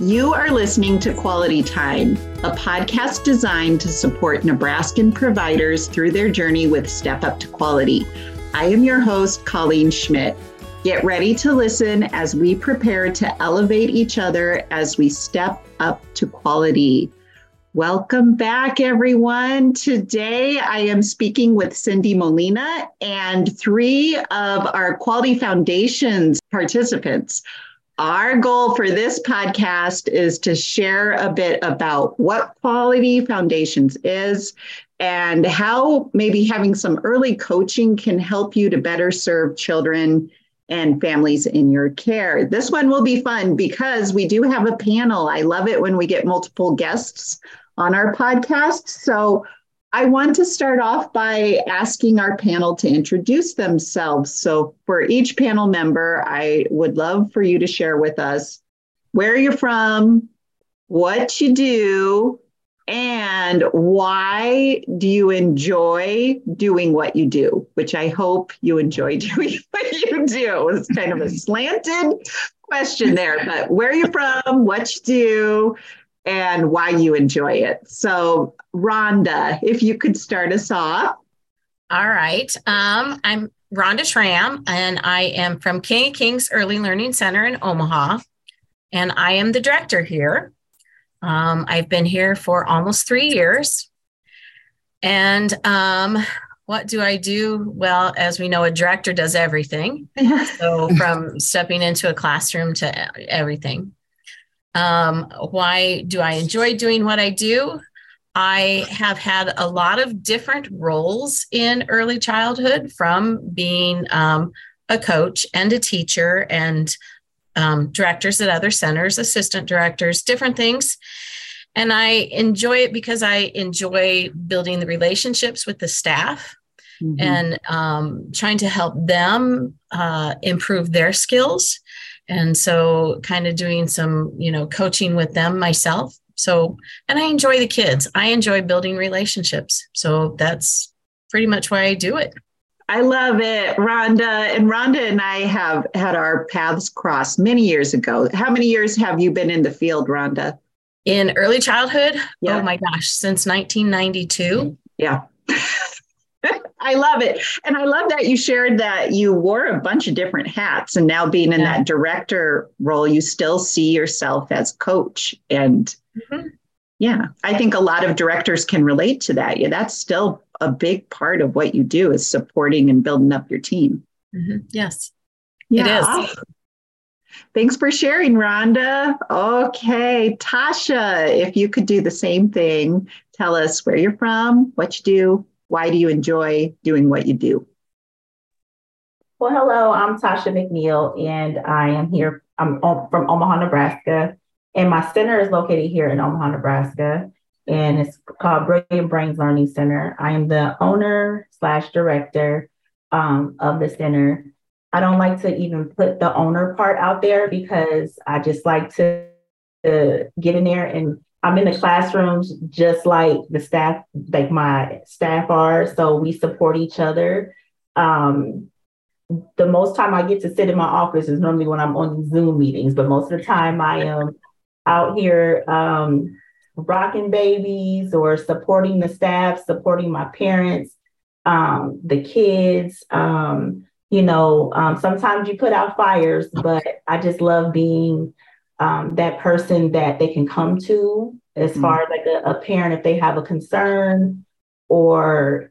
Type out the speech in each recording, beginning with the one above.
You are listening to Quality Time, a podcast designed to support Nebraskan providers through their journey with Step Up to Quality. I am your host, Colleen Schmidt. Get ready to listen as we prepare to elevate each other as we step up to quality. Welcome back, everyone. Today I am speaking with Cindy Molina and three of our Quality Foundations participants. Our goal for this podcast is to share a bit about what Quality Foundations is and how maybe having some early coaching can help you to better serve children and families in your care. This one will be fun because we do have a panel. I love it when we get multiple guests on our podcast. So I want to start off by asking our panel to introduce themselves. So, for each panel member, I would love for you to share with us where you're from, what you do, and why do you enjoy doing what you do? Which I hope you enjoy doing what you do. It's kind of a slanted question there, but where you're from, what you do, and why you enjoy it. So, Rhonda, if you could start us off. All right. Um, I'm Rhonda Schramm, and I am from King of Kings Early Learning Center in Omaha, and I am the director here. Um, I've been here for almost three years. And um, what do I do? Well, as we know, a director does everything. so, from stepping into a classroom to everything. Um, why do I enjoy doing what I do? I have had a lot of different roles in early childhood from being um, a coach and a teacher and um, directors at other centers, assistant directors, different things. And I enjoy it because I enjoy building the relationships with the staff mm-hmm. and um, trying to help them uh, improve their skills and so kind of doing some you know coaching with them myself so and i enjoy the kids i enjoy building relationships so that's pretty much why i do it I love it, Rhonda. And Rhonda and I have had our paths cross many years ago. How many years have you been in the field, Rhonda? In early childhood? Yeah. Oh my gosh, since 1992. Yeah. I love it. And I love that you shared that you wore a bunch of different hats and now being in yeah. that director role, you still see yourself as coach. And mm-hmm. yeah, I think a lot of directors can relate to that. Yeah, that's still a big part of what you do is supporting and building up your team. Mm-hmm. Yes, yeah. it is. Thanks for sharing, Rhonda. Okay, Tasha, if you could do the same thing, tell us where you're from, what you do, why do you enjoy doing what you do? Well, hello, I'm Tasha McNeil, and I am here. I'm from Omaha, Nebraska, and my center is located here in Omaha, Nebraska, and it's called Brilliant Brains Learning Center. I am the owner slash director um, of the center. I don't like to even put the owner part out there because I just like to, to get in there and I'm in the classrooms just like the staff, like my staff are. So we support each other. Um, the most time I get to sit in my office is normally when I'm on Zoom meetings, but most of the time I am out here um, rocking babies or supporting the staff, supporting my parents, um, the kids. Um, you know, um, sometimes you put out fires, but I just love being um, that person that they can come to as mm-hmm. far as like a, a parent if they have a concern or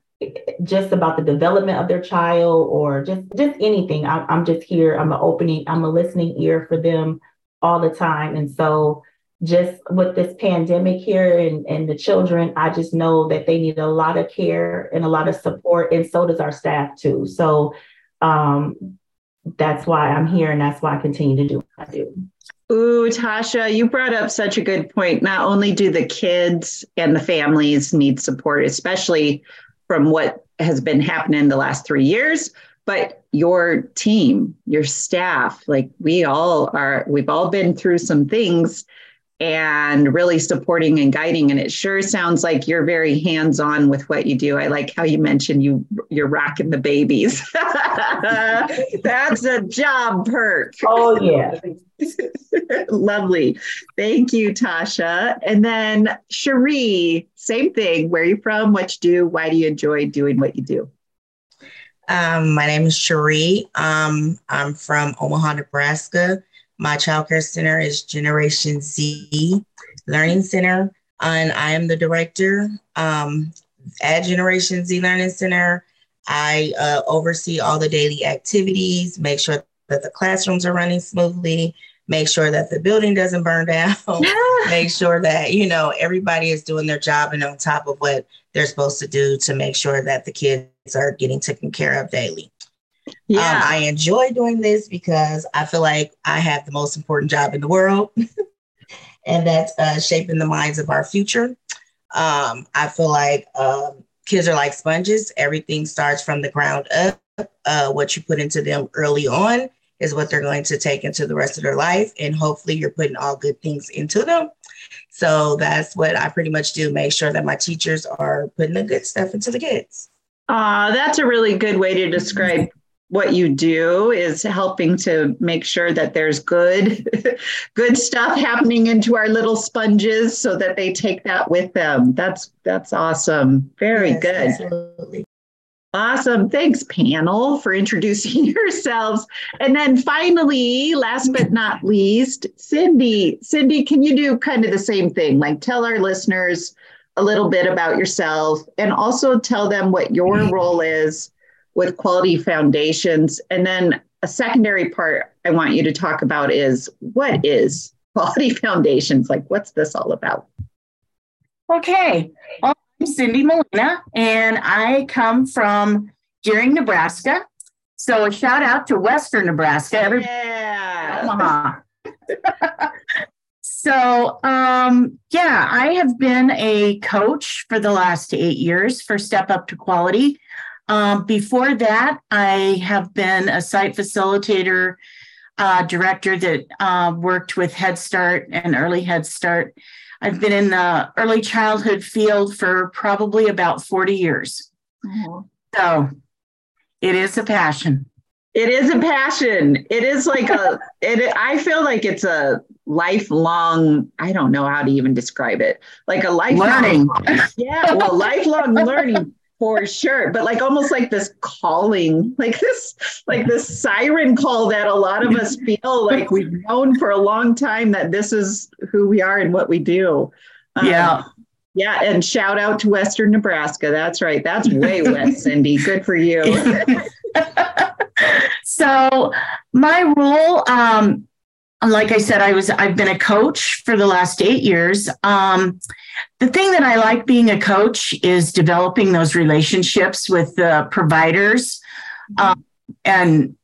just about the development of their child or just just anything. I'm, I'm just here. I'm an opening i'm a listening ear for them all the time. And so just with this pandemic here and, and the children i just know that they need a lot of care and a lot of support and so does our staff too. So um, that's why i'm here and that's why i continue to do what i do Ooh, Tasha, you brought up such a good point. Not only do the kids and the families need support, especially from what has been happening the last three years, but your team, your staff, like we all are, we've all been through some things. And really supporting and guiding. And it sure sounds like you're very hands-on with what you do. I like how you mentioned you you're rocking the babies. That's a job perk. Oh yeah. Lovely. Thank you, Tasha. And then Cherie, same thing. Where are you from? What you do? Why do you enjoy doing what you do? Um, my name is Cherie. Um, I'm from Omaha, Nebraska. My childcare center is Generation Z Learning Center, and I am the director um, at Generation Z Learning Center. I uh, oversee all the daily activities, make sure that the classrooms are running smoothly, make sure that the building doesn't burn down, make sure that you know everybody is doing their job and on top of what they're supposed to do to make sure that the kids are getting taken care of daily. Yeah. Um, I enjoy doing this because I feel like I have the most important job in the world, and that's uh, shaping the minds of our future. Um, I feel like um, kids are like sponges. Everything starts from the ground up. Uh, what you put into them early on is what they're going to take into the rest of their life. And hopefully, you're putting all good things into them. So that's what I pretty much do make sure that my teachers are putting the good stuff into the kids. Uh, that's a really good way to describe what you do is helping to make sure that there's good good stuff happening into our little sponges so that they take that with them. That's that's awesome. Very yes, good. absolutely. awesome. Thanks panel for introducing yourselves. And then finally last but not least cindy. Cindy can you do kind of the same thing? Like tell our listeners a little bit about yourself and also tell them what your mm-hmm. role is with quality foundations. And then a secondary part I want you to talk about is what is quality foundations? Like, what's this all about? Okay. Well, I'm Cindy Molina, and I come from Gering, Nebraska. So a shout out to Western Nebraska. Yeah. Omaha. so um, yeah, I have been a coach for the last eight years for Step Up to Quality. Um, before that, I have been a site facilitator, uh, director that uh, worked with Head Start and Early Head Start. I've been in the early childhood field for probably about 40 years. Mm-hmm. So it is a passion. It is a passion. It is like a, it, I feel like it's a lifelong, I don't know how to even describe it, like a lifelong learning. Yeah, well, lifelong learning for sure. But like almost like this calling like this like this siren call that a lot of us feel like we've known for a long time that this is who we are and what we do. Um, yeah. Yeah and shout out to western nebraska. That's right. That's way west cindy. Good for you. So my role um like I said, I was I've been a coach for the last eight years. Um, the thing that I like being a coach is developing those relationships with the providers um, and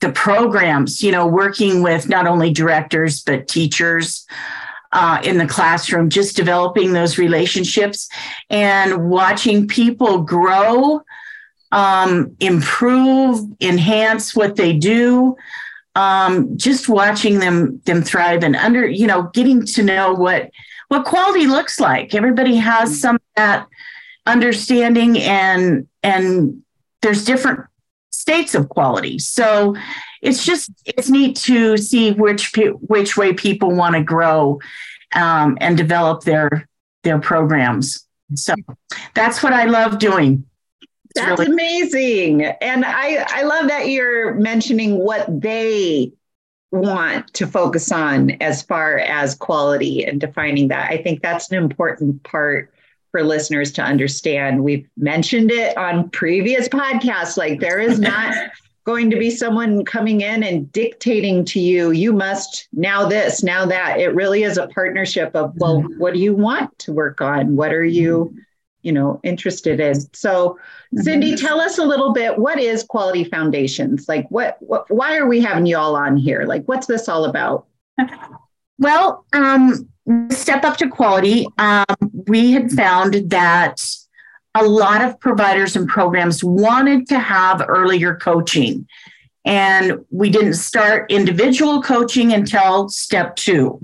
the programs. You know, working with not only directors but teachers. Uh, in the classroom, just developing those relationships and watching people grow, um, improve, enhance what they do um, just watching them them thrive and under you know getting to know what what quality looks like. Everybody has mm-hmm. some that understanding and and there's different states of quality. So it's just it's neat to see which which way people want to grow um, and develop their their programs. So that's what i love doing that's really- amazing. And I, I love that you're mentioning what they want to focus on as far as quality and defining that. I think that's an important part for listeners to understand. We've mentioned it on previous podcasts. Like, there is not going to be someone coming in and dictating to you, you must now this, now that. It really is a partnership of, well, mm-hmm. what do you want to work on? What are you? You know interested in. So cindy mm-hmm. tell us a little bit what is quality foundations? Like what, what why are we having you all on here? Like what's this all about? Well um, step up to quality um, we had found that a lot of providers and programs wanted to have earlier coaching. And we didn't start individual coaching until step two.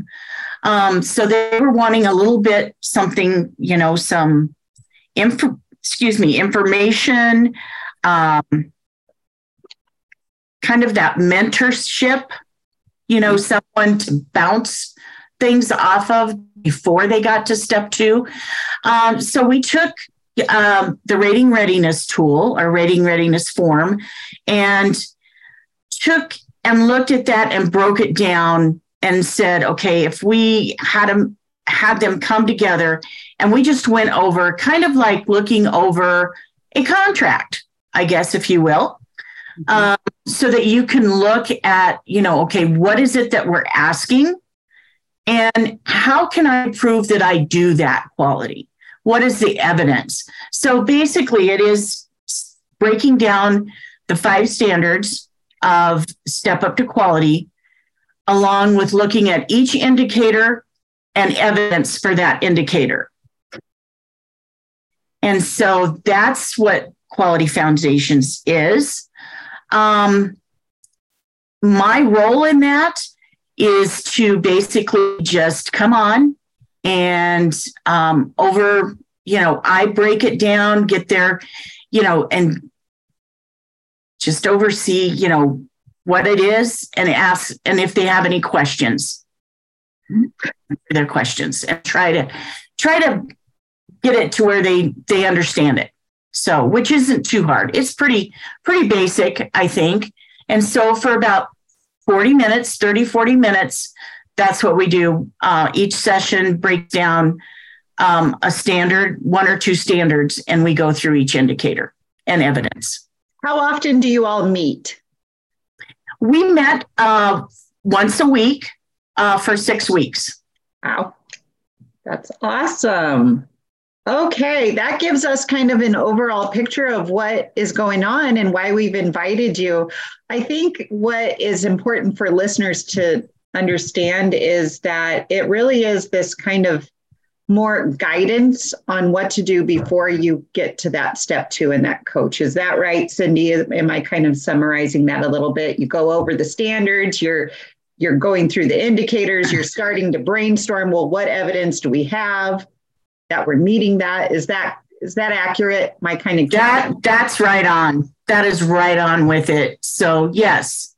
Um, so they were wanting a little bit something, you know, some info, excuse me, information, um, kind of that mentorship, you know, someone to bounce things off of before they got to step two. Um, so we took um, the rating readiness tool or rating readiness form and took and looked at that and broke it down and said, okay, if we had them had them come together and we just went over kind of like looking over a contract, I guess, if you will. Mm-hmm. Um, so that you can look at, you know, okay, what is it that we're asking? And how can I prove that I do that quality? What is the evidence? So basically, it is breaking down the five standards of step up to quality, along with looking at each indicator and evidence for that indicator. And so that's what Quality Foundations is. Um, my role in that is to basically just come on and um, over, you know, I break it down, get there, you know, and just oversee, you know, what it is and ask, and if they have any questions, their questions and try to try to get it to where they they understand it. So, which isn't too hard. It's pretty pretty basic, I think. And so for about 40 minutes, 30, 40 minutes, that's what we do. Uh, each session breaks down um, a standard, one or two standards, and we go through each indicator and evidence. How often do you all meet? We met uh, once a week uh, for six weeks. Wow. That's awesome. Okay, that gives us kind of an overall picture of what is going on and why we've invited you. I think what is important for listeners to understand is that it really is this kind of more guidance on what to do before you get to that step two and that coach. Is that right, Cindy? Am I kind of summarizing that a little bit? You go over the standards, you're you're going through the indicators, you're starting to brainstorm, well, what evidence do we have that we're meeting that? Is that is that accurate? My kind of that that's right on. That is right on with it. So yes.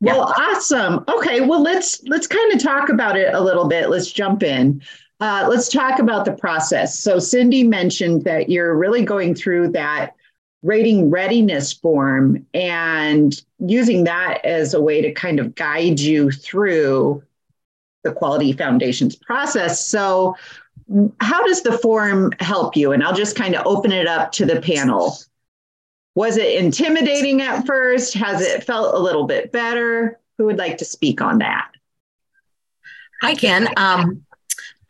Well, awesome. Okay, well let's let's kind of talk about it a little bit. Let's jump in. Uh, let's talk about the process. So, Cindy mentioned that you're really going through that rating readiness form and using that as a way to kind of guide you through the quality foundations process. So, how does the form help you? And I'll just kind of open it up to the panel. Was it intimidating at first? Has it felt a little bit better? Who would like to speak on that? I can. Um,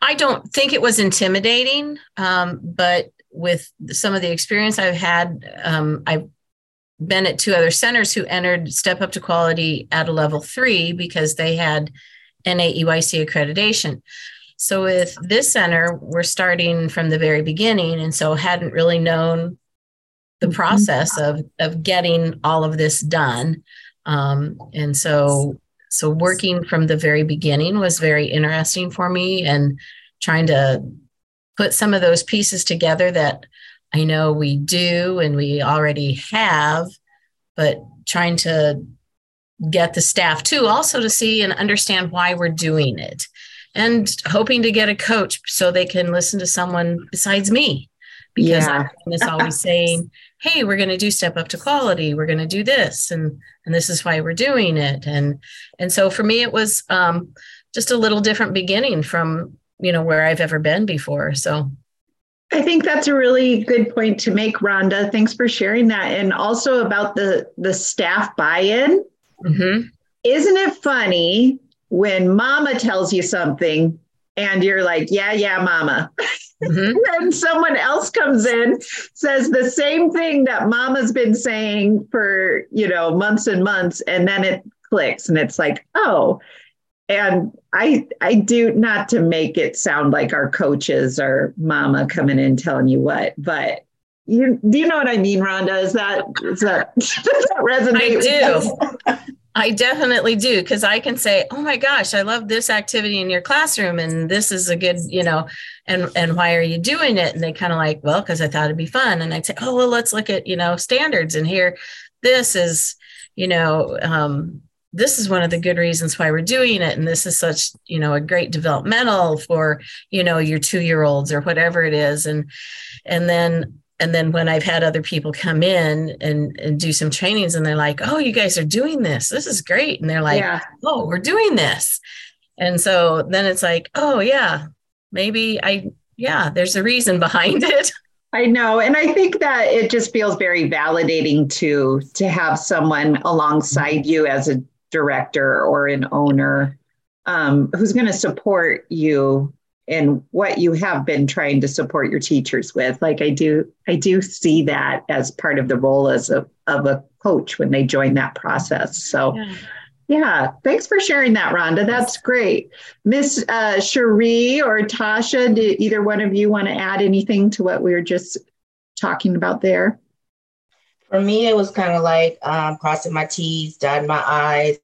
I don't think it was intimidating, um, but with some of the experience I've had, um, I've been at two other centers who entered Step Up to Quality at a level three because they had NAEYC accreditation. So with this center, we're starting from the very beginning, and so hadn't really known the mm-hmm. process of of getting all of this done. Um, and so so working from the very beginning was very interesting for me and trying to put some of those pieces together that I know we do and we already have, but trying to get the staff too also to see and understand why we're doing it and hoping to get a coach so they can listen to someone besides me because yeah. I'm always saying, "Hey, we're going to do step up to quality. We're going to do this, and and this is why we're doing it." And and so for me, it was um, just a little different beginning from you know where I've ever been before. So. I think that's a really good point to make, Rhonda. Thanks for sharing that, and also about the the staff buy-in. Mm-hmm. Isn't it funny when Mama tells you something and you're like, "Yeah, yeah, Mama," Mm-hmm. and someone else comes in, says the same thing that mama's been saying for, you know, months and months, and then it clicks and it's like, oh. And I I do not to make it sound like our coaches or mama coming in telling you what, but you do you know what I mean, Rhonda? Is that is that does that resonate? I do. I definitely do because I can say, "Oh my gosh, I love this activity in your classroom, and this is a good, you know, and and why are you doing it?" And they kind of like, "Well, because I thought it'd be fun." And I'd say, "Oh, well, let's look at you know standards, and here, this is, you know, um, this is one of the good reasons why we're doing it, and this is such, you know, a great developmental for you know your two year olds or whatever it is, and and then and then when I've had other people come in and, and do some trainings and they're like, oh, you guys are doing this. This is great. And they're like, yeah. oh, we're doing this. And so then it's like, oh, yeah, maybe I, yeah, there's a reason behind it. I know. And I think that it just feels very validating to to have someone alongside you as a director or an owner um, who's going to support you and what you have been trying to support your teachers with. Like i do i do see that as part of the role as a, of a coach when they join that process. So yeah. yeah thanks for sharing that rhonda. That's great. Miss uh, cherie or tasha do either one of you want to add anything to what we were just talking about there? For me it was kind of like um, crossing my t's dotting my i's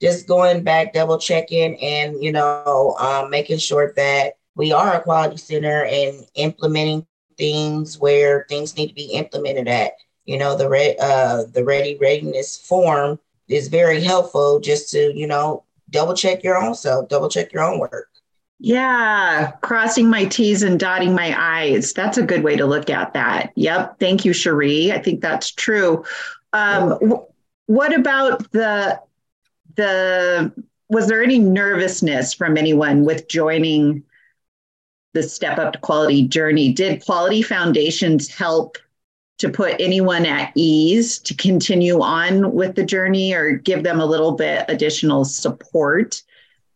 just going back, double checking, and you know, um, making sure that we are a quality center and implementing things where things need to be implemented at. You know, the re- uh, the ready readiness form is very helpful just to you know double check your own self, double check your own work. Yeah, crossing my T's and dotting my I's. That's a good way to look at that. Yep. Thank you, Cherie. I think that's true. Um, what about the the was there any nervousness from anyone with joining the step up to quality journey? Did quality foundations help to put anyone at ease to continue on with the journey or give them a little bit additional support?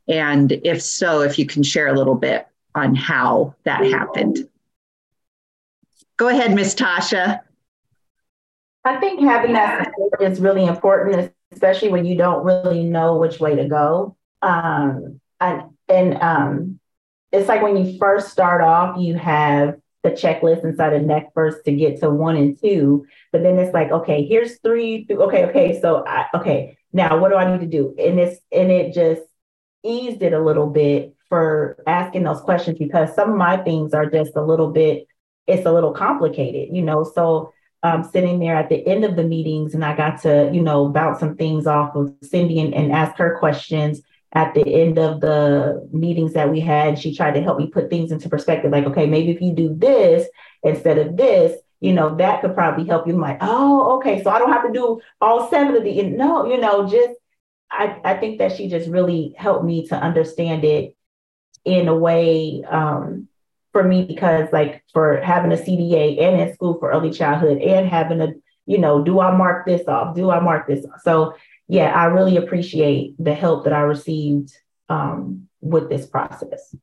And if so if you can share a little bit on how that happened. Go ahead miss tasha. I think having that support is really important especially when you don't really know which way to go. Um, and and um, it's like when you first start off, you have the checklist inside of NECPRS to get to one and two, but then it's like, okay, here's three. Okay, okay, so I, okay, now what do I need to do? And it's and it just eased it a little bit for asking those questions because some of my things are just a little bit, it's a little complicated, you know. So um, sitting there at the end of the meetings and I got to, you know, bounce some things off of Cindy and, and ask her questions at the end of the meetings that we had. She tried to help me put things into perspective, like, okay, maybe if you do this instead of this, you know, that could probably help you. I'm like, oh, okay, so I don't have to do all seven of the, no, you know, just, I, I think that she just really helped me to understand it in a way um, for me because like for having a CDA and in school for early childhood and having a, you know, do I mark this off? Do I mark this off? So yeah, I really appreciate the help that I received um, with this process.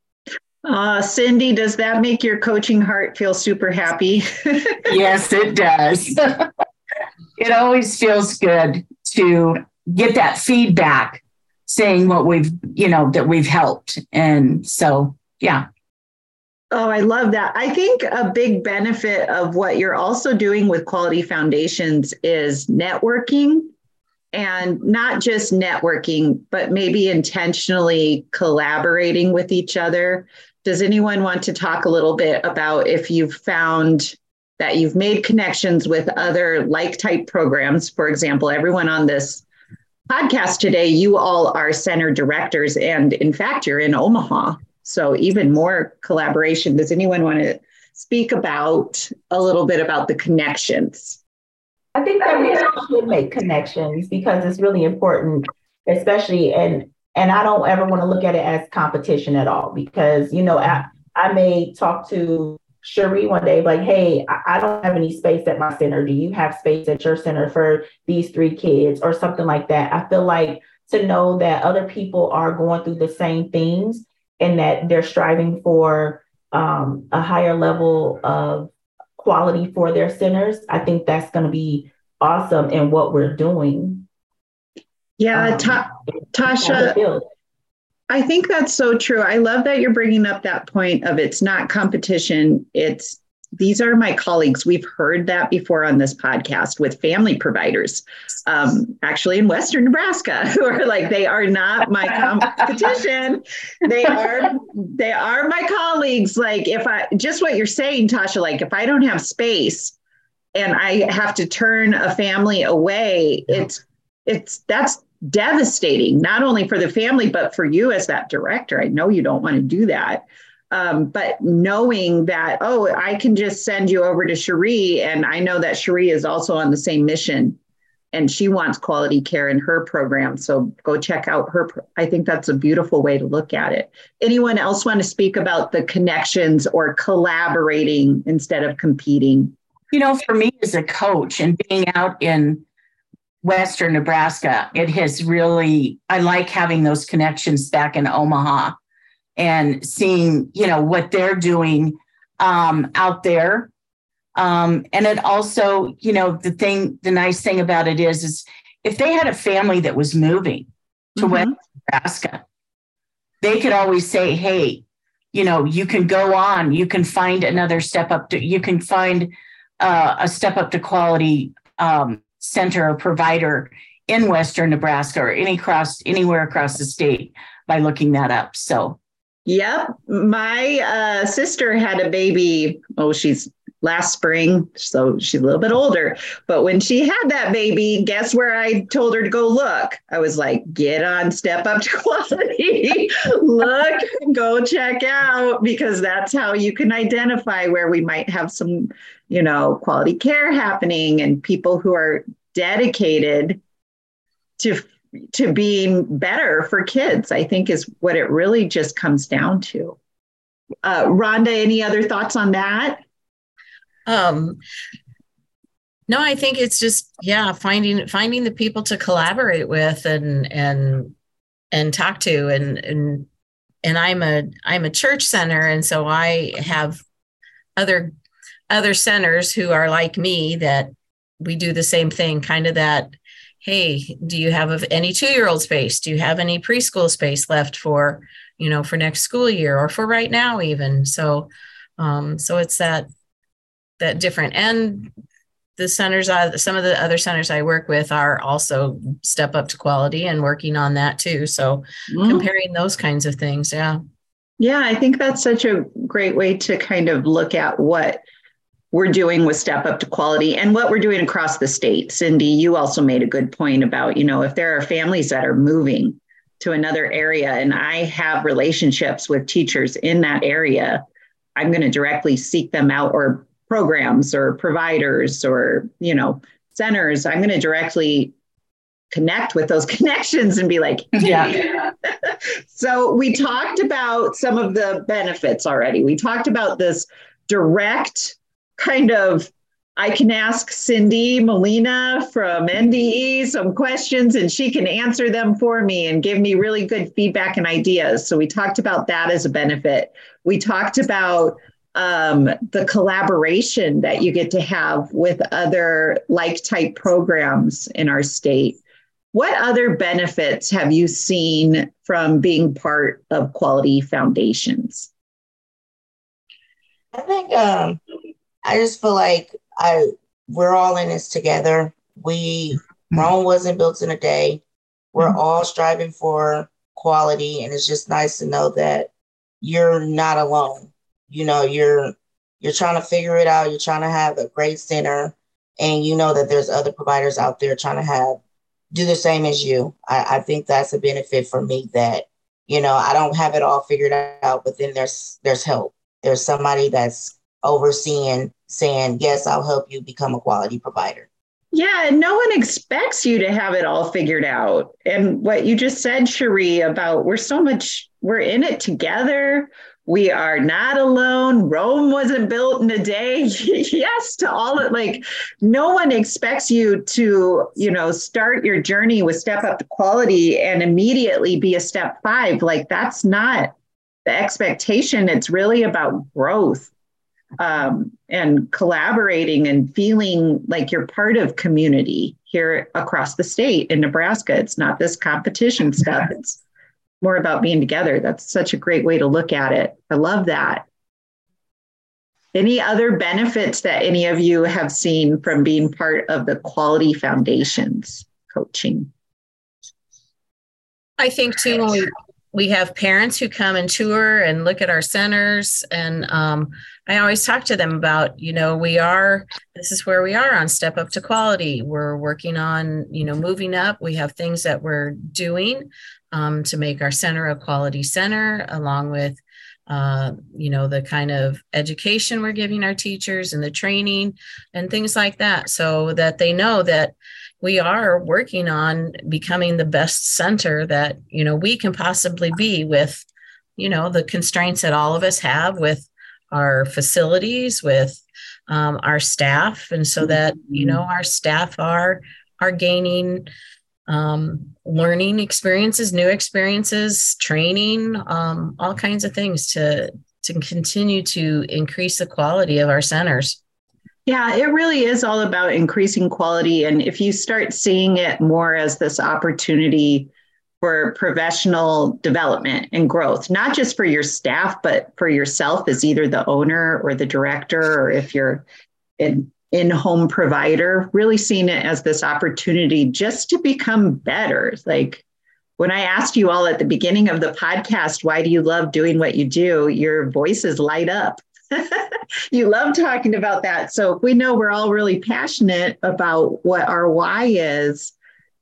Uh, Cindy, does that make your coaching heart feel super happy? yes, it does. it always feels good to get that feedback saying what we've, you know, that we've helped. And so, yeah, Oh, I love that. I think a big benefit of what you're also doing with Quality Foundations is networking and not just networking, but maybe intentionally collaborating with each other. Does anyone want to talk a little bit about if you've found that you've made connections with other like type programs? For example, everyone on this podcast today, you all are center directors, and in fact, you're in Omaha. So even more collaboration. Does anyone want to speak about a little bit about the connections? I think that we should make connections because it's really important, especially and and I don't ever want to look at it as competition at all because you know I, I may talk to Cherie one day like, hey, I don't have any space at my center. Do you have space at your center for these three kids or something like that? I feel like to know that other people are going through the same things and that they're striving for um, a higher level of quality for their centers, I think that's going to be awesome in what we're doing. Yeah, um, Ta- Tasha, I think that's so true. I love that you're bringing up that point of it's not competition, it's these are my colleagues. We've heard that before on this podcast with family providers, um, actually in Western Nebraska, who are like, they are not my competition. they are, they are my colleagues. Like if I, just what you're saying, Tasha, like if I don't have space and I have to turn a family away, it's, it's, that's devastating, not only for the family, but for you as that director. I know you don't want to do that. Um, but knowing that, oh, I can just send you over to Cherie, and I know that Cherie is also on the same mission and she wants quality care in her program. So go check out her. Pro- I think that's a beautiful way to look at it. Anyone else want to speak about the connections or collaborating instead of competing? You know, for me as a coach and being out in Western Nebraska, it has really, I like having those connections back in Omaha and seeing, you know, what they're doing um, out there. Um, and it also, you know, the thing, the nice thing about it is, is if they had a family that was moving to mm-hmm. West Nebraska, they could always say, hey, you know, you can go on, you can find another step up to, you can find uh, a step up to quality um, center or provider in Western Nebraska or any cross anywhere across the state by looking that up. So Yep. My uh, sister had a baby. Oh, she's last spring. So she's a little bit older. But when she had that baby, guess where I told her to go look? I was like, get on, step up to quality, look, go check out, because that's how you can identify where we might have some, you know, quality care happening and people who are dedicated to to being better for kids, I think is what it really just comes down to. Uh, Rhonda, any other thoughts on that? Um, no, I think it's just yeah, finding finding the people to collaborate with and and and talk to and and and I'm a I'm a church center and so I have other other centers who are like me that we do the same thing kind of that hey do you have any two year old space? Do you have any preschool space left for you know for next school year or for right now even? So um so it's that that different. And the centers uh, some of the other centers i work with are also step up to quality and working on that too. So mm. comparing those kinds of things yeah. Yeah i think that's such a great way to kind of look at what we're doing with Step Up to Quality and what we're doing across the state. Cindy, you also made a good point about, you know, if there are families that are moving to another area and I have relationships with teachers in that area, I'm going to directly seek them out or programs or providers or, you know, centers. I'm going to directly connect with those connections and be like, hey. yeah. so we talked about some of the benefits already. We talked about this direct kind of I can ask Cindy Molina from NDE some questions and she can answer them for me and give me really good feedback and ideas. So we talked about that as a benefit. We talked about um, the collaboration that you get to have with other like type programs in our state. What other benefits have you seen from being part of Quality Foundations? I think um, I just feel like I we're all in this together. We mm-hmm. Rome wasn't built in a day. We're mm-hmm. all striving for quality, and it's just nice to know that you're not alone. You know, you're you're trying to figure it out. You're trying to have a great center, and you know that there's other providers out there trying to have do the same as you. I, I think that's a benefit for me that you know I don't have it all figured out, but then there's there's help. There's somebody that's overseeing saying, yes, I'll help you become a quality provider. Yeah, no one expects you to have it all figured out. And what you just said, Cherie, about we're so much, we're in it together. We are not alone. Rome wasn't built in a day. yes, to all it like no one expects you to, you know, start your journey with step up to quality and immediately be a step five. Like that's not the expectation. It's really about growth um, and collaborating and feeling like you're part of community here across the state in Nebraska. It's not this competition stuff. It's more about being together. That's such a great way to look at it. I love that. Any other benefits that any of you have seen from being part of the Quality Foundations coaching? I think too, when we, we have parents who come and tour and look at our centers, and um, I always talk to them about, you know, we are, this is where we are on Step Up to Quality. We're working on, you know, moving up. We have things that we're doing um, to make our center a quality center, along with uh, you know, the kind of education we're giving our teachers and the training and things like that, so that they know that we are working on becoming the best center that, you know, we can possibly be with, you know, the constraints that all of us have with our facilities, with um, our staff. And so that, you know, our staff are are gaining um, learning experiences, new experiences, training, um, all kinds of things to to continue to increase the quality of our centers. Yeah, it really is all about increasing quality. And if you start seeing it more as this opportunity for professional development and growth, not just for your staff, but for yourself as either the owner or the director, or if you're in in home provider, really seeing it as this opportunity just to become better. Like when I asked you all at the beginning of the podcast, why do you love doing what you do? Your voices light up. you love talking about that. So we know we're all really passionate about what our why is,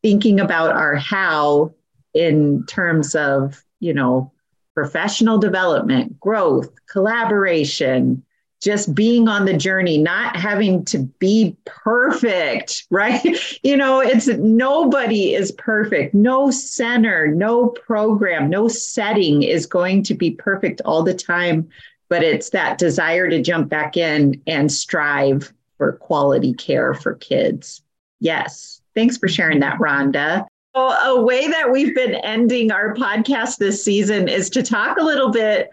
thinking about our how in terms of, you know, professional development, growth, collaboration, just being on the journey, not having to be perfect, right? You know, it's nobody is perfect. No center, no program, no setting is going to be perfect all the time, but it's that desire to jump back in and strive for quality care for kids. Yes. Thanks for sharing that, Rhonda. a way that we've been ending our podcast this season is to talk a little bit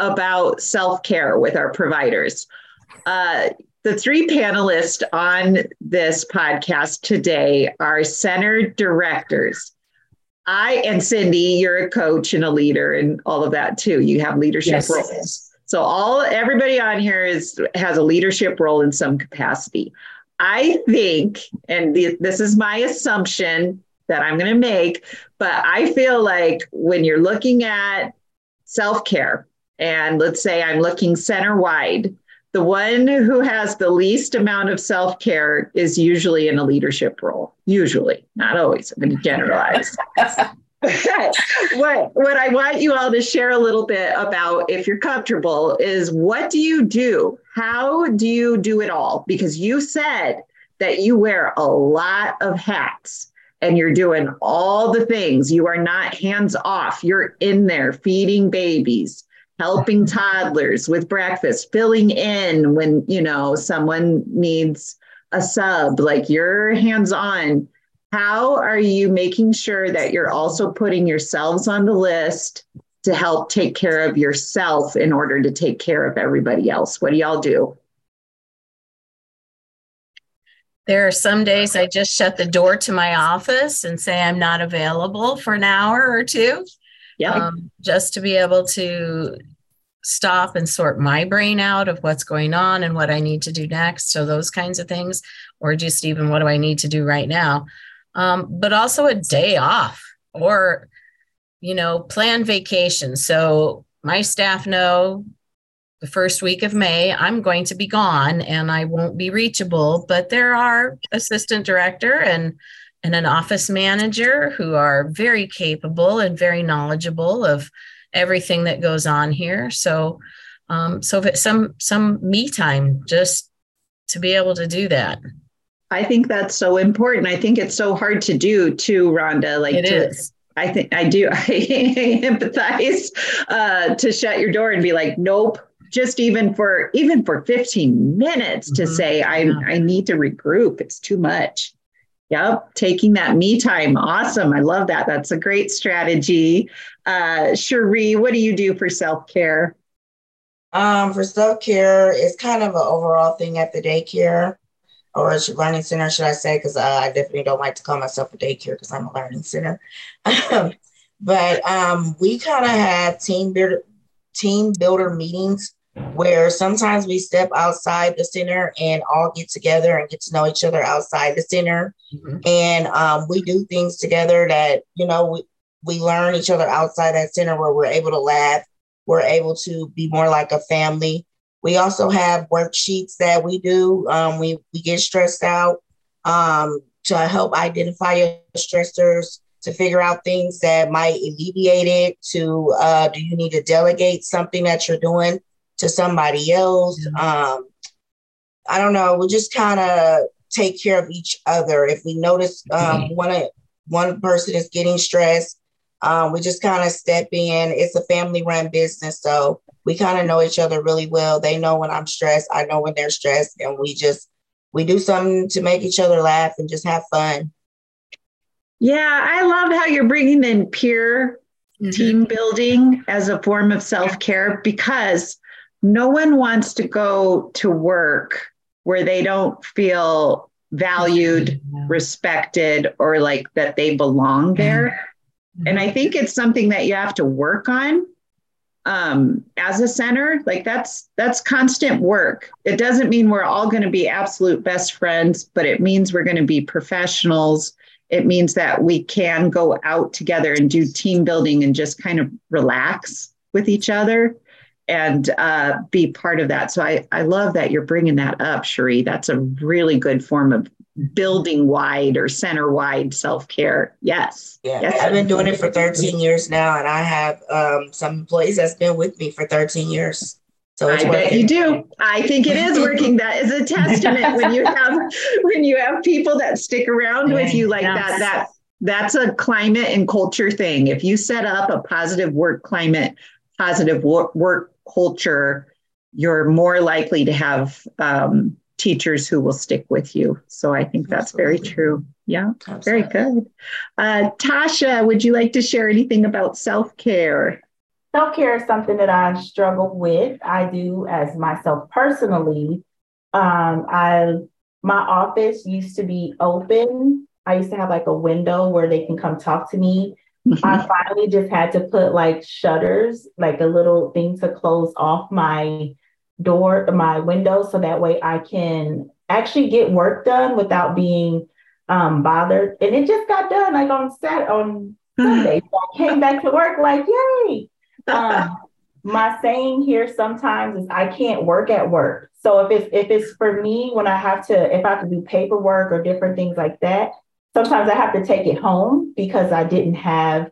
about self care with our providers. Uh, the three panelists on this podcast today are center directors. I and Cindy, you're a coach and a leader and all of that too. You have leadership yes. roles. So all everybody on here is has a leadership role in some capacity. I think, and the, this is my assumption that I'm going to make, but I feel like when you're looking at self care, and let's say I'm looking center wide, the one who has the least amount of self care is usually in a leadership role. Usually, not always. I'm going to generalize. what what I want you all to share a little bit about, if you're comfortable, is what do you do? How do you do it all? Because you said that you wear a lot of hats and you're doing all the things. You are not hands off. You're in there feeding babies, helping toddlers with breakfast, filling in when, you know, someone needs a sub, like you're hands on. How are you making sure that you're also putting yourselves on the list to help take care of yourself in order to take care of everybody else? What do y'all do? There are some days I just shut the door to my office and say I'm not available for an hour or two. Yeah. Um, just to be able to stop and sort my brain out of what's going on and what I need to do next. So, those kinds of things, or just even what do I need to do right now. Um, but also a day off or, you know, plan vacation. So, my staff know the first week of May, I'm going to be gone and I won't be reachable. But there are assistant director and and an office manager who are very capable and very knowledgeable of everything that goes on here. So, um, so if it's some some me time, just to be able to do that. I think that's so important. I think it's so hard to do too, Rhonda. Like it to, is. I think I do. I empathize uh, to shut your door and be like, nope. Just even for even for 15 minutes mm-hmm. to say I yeah. I need to regroup. It's too much. Yep, taking that me time. Awesome. I love that. That's a great strategy. Uh, Cherie, what do you do for self care? Um, for self care, it's kind of an overall thing at the daycare or a learning center, should I say? Because uh, I definitely don't like to call myself a daycare because I'm a learning center. but um, we kind of have team builder team builder meetings where sometimes we step outside the center and all get together and get to know each other outside the center. Mm-hmm. And um, we do things together that, you know, we, we learn each other outside that center where we're able to laugh. We're able to be more like a family. We also have worksheets that we do. Um, we, we get stressed out um, to help identify your stressors, to figure out things that might alleviate it, to uh, do you need to delegate something that you're doing to somebody else? Um, I don't know. We just kind of take care of each other. If we notice um, mm-hmm. one, one person is getting stressed, um, we just kind of step in. It's a family run business. So we kind of know each other really well. They know when I'm stressed, I know when they're stressed, and we just we do something to make each other laugh and just have fun. Yeah, I love how you're bringing in peer mm-hmm. team building as a form of self care because no one wants to go to work where they don't feel valued, respected, or like that they belong there. And I think it's something that you have to work on um, as a center. Like that's that's constant work. It doesn't mean we're all going to be absolute best friends, but it means we're going to be professionals. It means that we can go out together and do team building and just kind of relax with each other and uh, be part of that. So I, I love that you're bringing that up, Cherie. That's a really good form of building wide or center wide self care. Yes. Yeah. Yes. I've been doing it for 13 years now, and I have um, some employees that's been with me for 13 years. So I working. bet you do. I think it is working. That is a testament when you have when you have people that stick around with you like yes. that. That that's a climate and culture thing. If you set up a positive work climate, positive work, work culture, you're more likely to have um, teachers who will stick with you. So I think that's Absolutely. very true. Yeah, Absolutely. very good. Uh, Tasha, would you like to share anything about self care? Self care is something that I struggle with. I do as myself personally. Um, I my office used to be open. I used to have like a window where they can come talk to me. I finally just had to put like shutters, like a little thing to close off my door, my window, so that way I can actually get work done without being um, bothered. And it just got done like on Sat on Sunday. so I came back to work like, yay. Um, my saying here sometimes is I can't work at work. So if it's if it's for me when I have to if I have to do paperwork or different things like that, sometimes I have to take it home because I didn't have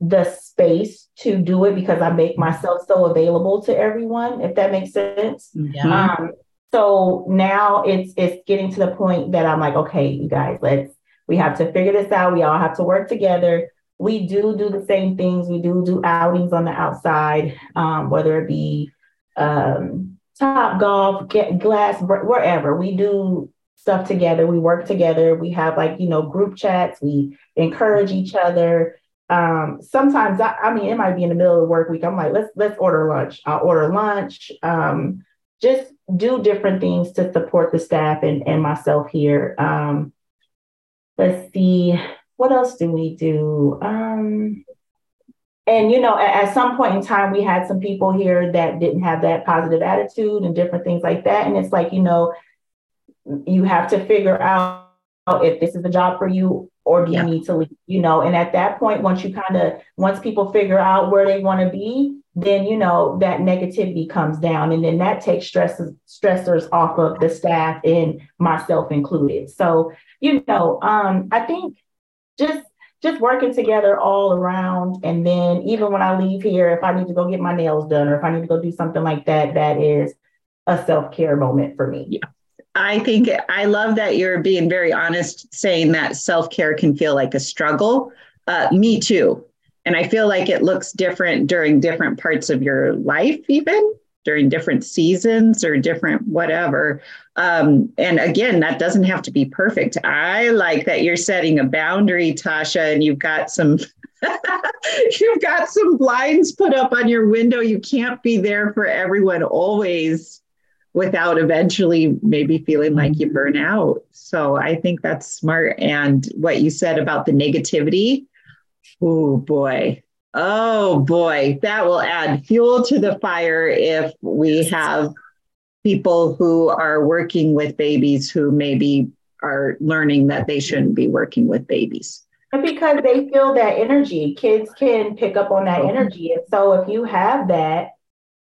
the space to do it because I make myself so available to everyone, if that makes sense. Yeah. Um, so now it's it's getting to the point that I'm like, okay, you guys, let's we have to figure this out. We all have to work together. We do do the same things. We do do outings on the outside, um, whether it be um, Topgolf, get glass, wherever. We do stuff together. We work together. We have like you know group chats. We encourage each other um, sometimes I, I, mean it might be in the middle of the work week. I'm like, let's let's order lunch. I'll order lunch. Um, just do different things to support the staff and, and myself here. Um, let's see, what else do we do? Um, and you know, at, at some point in time, we had some people here that didn't have that positive attitude and different things like that. And it's like, you know, you have to figure out if this is the job for you or do you need to leave you know? And at that point once you kind of once people figure out where they want to be then you know that negativity comes down. And then that takes stresses stressors off of the staff and myself included. So you know um i think just just working together all around. And then even when i leave here if i need to go get my nails done or if i need to go do something like that that is a self-care moment for me. Yeah I think I love that you're being very honest, saying that self care can feel like a struggle. Uh, me too. And I feel like it looks different during different parts of your life, even during different seasons or different whatever. Um, and again, that doesn't have to be perfect. I like that you're setting a boundary, Tasha, and you've got some. you've got some blinds put up on your window. You can't be there for everyone always without eventually maybe feeling like you burn out. So I think that's smart. And what you said about the negativity, oh boy, Oh boy, that will add fuel to the fire if we have people who are working with babies who maybe are learning that they shouldn't be working with babies. And because they feel that energy. Kids can pick up on that energy. And so if you have that,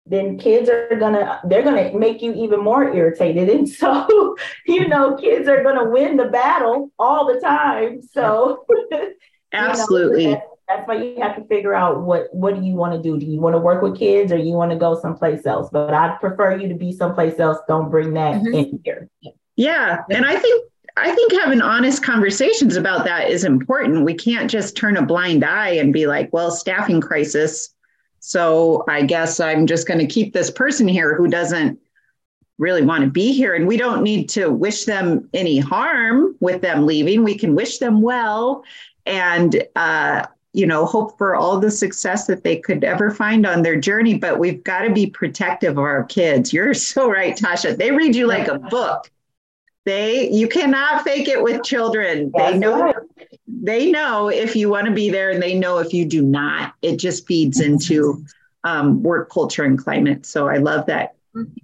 then kids are gonna they're gonna make you even more irritated. And so, you know, kids are gonna win the battle all the time. So you know, Absolutely. that's, that's why you have to figure out what what do you want to do? Do you want to work with kids or you want to go someplace else? But I'd prefer you to be someplace else. Don't bring that Mhm. in here. Yeah. And I think I think having honest conversations about that is important. We can't just turn a blind eye and be like, well, staffing crisis. So I guess I'm just going to keep this person here who doesn't really want to be here. And we don't need to wish them any harm with them leaving. We can wish them well and, uh, you know, hope for all the success that they could ever find on their journey. But we've got to be protective of our kids. You're so right, Tasha. They read you like a book. They you cannot fake it with children. They know. They know if you want to be there and they know if you do not. It just feeds into um, work culture and climate. So I love that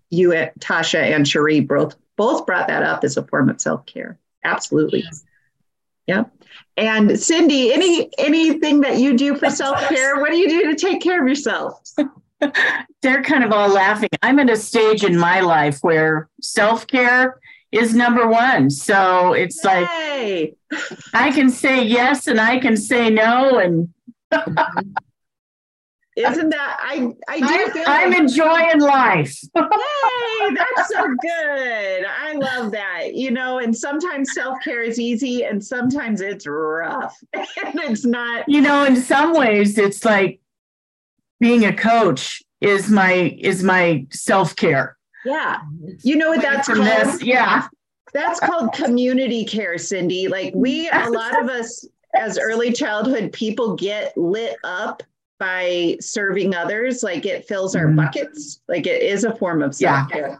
you, Tasha and Cherie, both both brought that up as a form of self care. Absolutely. Yep. And Cindy, any anything that you do for self care? What do you do to take care of yourself? They're kind of all laughing. I'm at a stage in my life where self care is number one. So it's like I can say yes and I can say no. And isn't that I I do I'm, feel I'm like- enjoying life. Yay, that's so good. I love that. You know, and sometimes self care is easy and sometimes it's rough. and it's not, you know, in some ways, it's like being a coach is my is my self care. Yeah. You know what that's called? this, yeah. That's called community care, Cindy. Like we, a lot of us as early childhood people get lit up by serving others. Like it fills our Mhm. buckets. Like it is a form of Yeah. self care.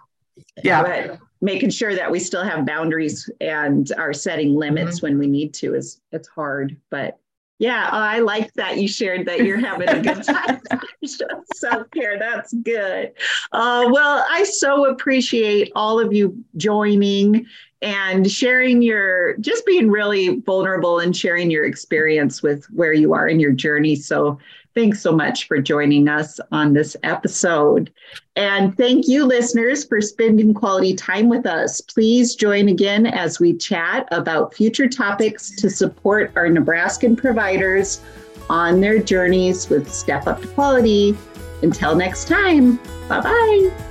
Yeah. But making sure that we still have boundaries and are setting limits when we need to is it's hard. But yeah, I like that you shared that you're having a good time. Self care, that's good. Uh, well, I so appreciate all of you joining and sharing your just being really vulnerable and sharing your experience with where you are in your journey. So thanks so much for joining us on this episode. And thank you, listeners, for spending quality time with us. Please join again as we chat about future topics to support our Nebraskan providers on their journeys with Step Up to Quality. Until next time, bye bye.